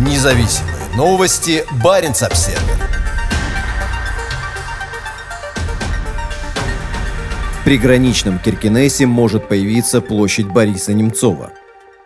Независимые новости. Барин обсерва В приграничном Киркинессе может появиться площадь Бориса Немцова –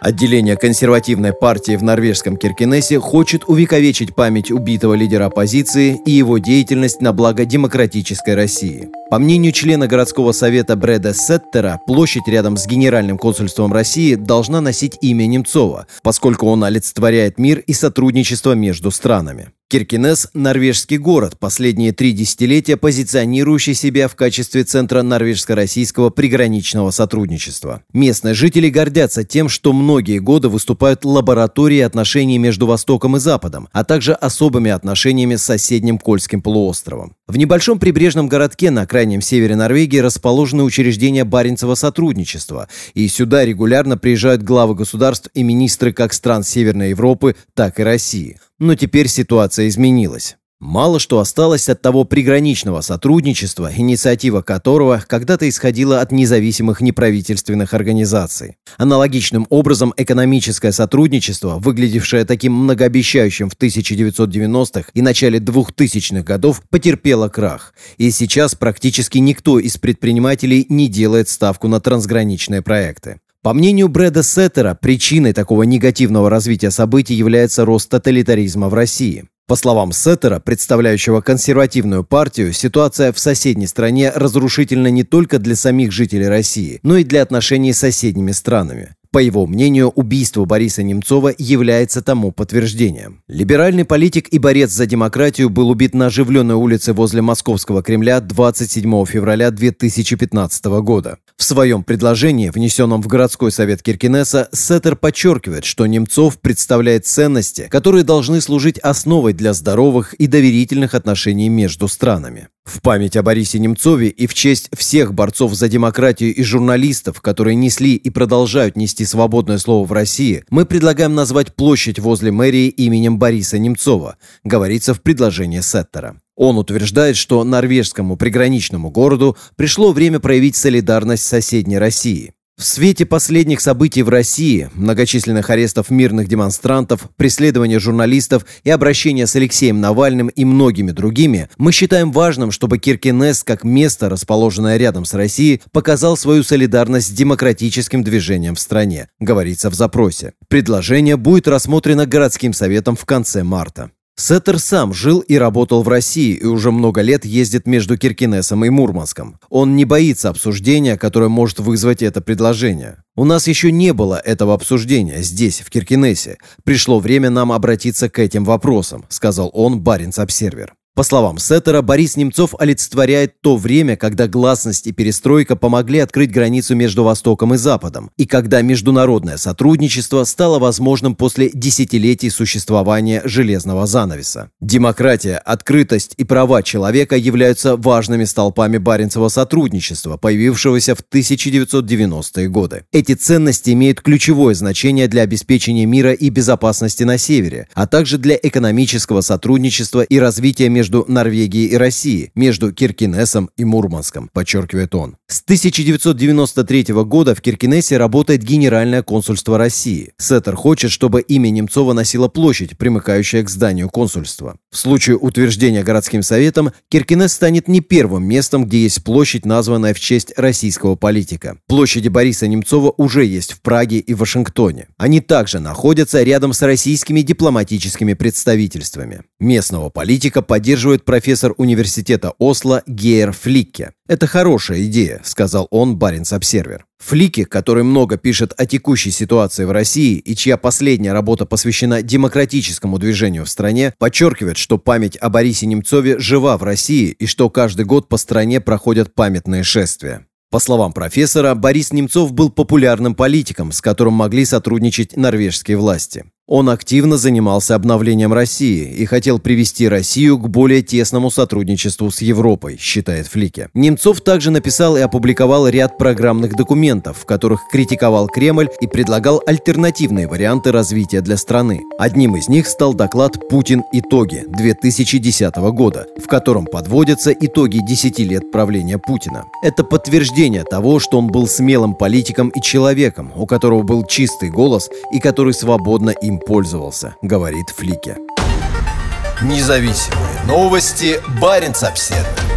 Отделение консервативной партии в норвежском Киркинессе хочет увековечить память убитого лидера оппозиции и его деятельность на благо демократической России. По мнению члена городского совета Брэда Сеттера, площадь рядом с Генеральным консульством России должна носить имя Немцова, поскольку он олицетворяет мир и сотрудничество между странами. Киркинес – норвежский город, последние три десятилетия позиционирующий себя в качестве центра норвежско-российского приграничного сотрудничества. Местные жители гордятся тем, что многие годы выступают лабораторией отношений между Востоком и Западом, а также особыми отношениями с соседним Кольским полуостровом. В небольшом прибрежном городке на крайнем севере Норвегии расположены учреждения Баренцева сотрудничества, и сюда регулярно приезжают главы государств и министры как стран Северной Европы, так и России. Но теперь ситуация изменилась. Мало что осталось от того приграничного сотрудничества, инициатива которого когда-то исходила от независимых неправительственных организаций. Аналогичным образом экономическое сотрудничество, выглядевшее таким многообещающим в 1990-х и начале 2000-х годов, потерпело крах. И сейчас практически никто из предпринимателей не делает ставку на трансграничные проекты. По мнению Брэда Сеттера, причиной такого негативного развития событий является рост тоталитаризма в России. По словам Сеттера, представляющего консервативную партию, ситуация в соседней стране разрушительна не только для самих жителей России, но и для отношений с соседними странами. По его мнению, убийство Бориса Немцова является тому подтверждением. Либеральный политик и борец за демократию был убит на оживленной улице возле Московского Кремля 27 февраля 2015 года. В своем предложении, внесенном в городской совет Киркинесса, Сеттер подчеркивает, что Немцов представляет ценности, которые должны служить основой для здоровых и доверительных отношений между странами. В память о Борисе Немцове и в честь всех борцов за демократию и журналистов, которые несли и продолжают нести свободное слово в России, мы предлагаем назвать площадь возле мэрии именем Бориса Немцова, говорится в предложении Сеттера. Он утверждает, что норвежскому приграничному городу пришло время проявить солидарность с соседней Россией. В свете последних событий в России, многочисленных арестов мирных демонстрантов, преследования журналистов и обращения с Алексеем Навальным и многими другими, мы считаем важным, чтобы Киркинесс, как место, расположенное рядом с Россией, показал свою солидарность с демократическим движением в стране, говорится в запросе. Предложение будет рассмотрено городским советом в конце марта. Сеттер сам жил и работал в России и уже много лет ездит между Киркинесом и Мурманском. Он не боится обсуждения, которое может вызвать это предложение. У нас еще не было этого обсуждения здесь, в Киркинессе. Пришло время нам обратиться к этим вопросам, сказал он Баренц Обсервер. По словам Сеттера, Борис Немцов олицетворяет то время, когда гласность и перестройка помогли открыть границу между Востоком и Западом, и когда международное сотрудничество стало возможным после десятилетий существования железного занавеса. Демократия, открытость и права человека являются важными столпами Баренцева сотрудничества, появившегося в 1990-е годы. Эти ценности имеют ключевое значение для обеспечения мира и безопасности на Севере, а также для экономического сотрудничества и развития между между Норвегией и Россией, между Киркинесом и Мурманском, подчеркивает он. С 1993 года в Киркинессе работает Генеральное консульство России. Сеттер хочет, чтобы имя Немцова носила площадь, примыкающая к зданию консульства. В случае утверждения городским советом, Киркинесс станет не первым местом, где есть площадь, названная в честь российского политика. Площади Бориса Немцова уже есть в Праге и Вашингтоне. Они также находятся рядом с российскими дипломатическими представительствами. Местного политика поддерживает поддерживает профессор университета Осло Гейер Фликке. «Это хорошая идея», — сказал он Баренц Обсервер. Флики, который много пишет о текущей ситуации в России и чья последняя работа посвящена демократическому движению в стране, подчеркивает, что память о Борисе Немцове жива в России и что каждый год по стране проходят памятные шествия. По словам профессора, Борис Немцов был популярным политиком, с которым могли сотрудничать норвежские власти. Он активно занимался обновлением России и хотел привести Россию к более тесному сотрудничеству с Европой, считает Флике. Немцов также написал и опубликовал ряд программных документов, в которых критиковал Кремль и предлагал альтернативные варианты развития для страны. Одним из них стал доклад «Путин. Итоги» 2010 года, в котором подводятся итоги 10 лет правления Путина. Это подтверждение того, что он был смелым политиком и человеком, у которого был чистый голос и который свободно им им пользовался, говорит Флике. Независимые новости. Барин обседный.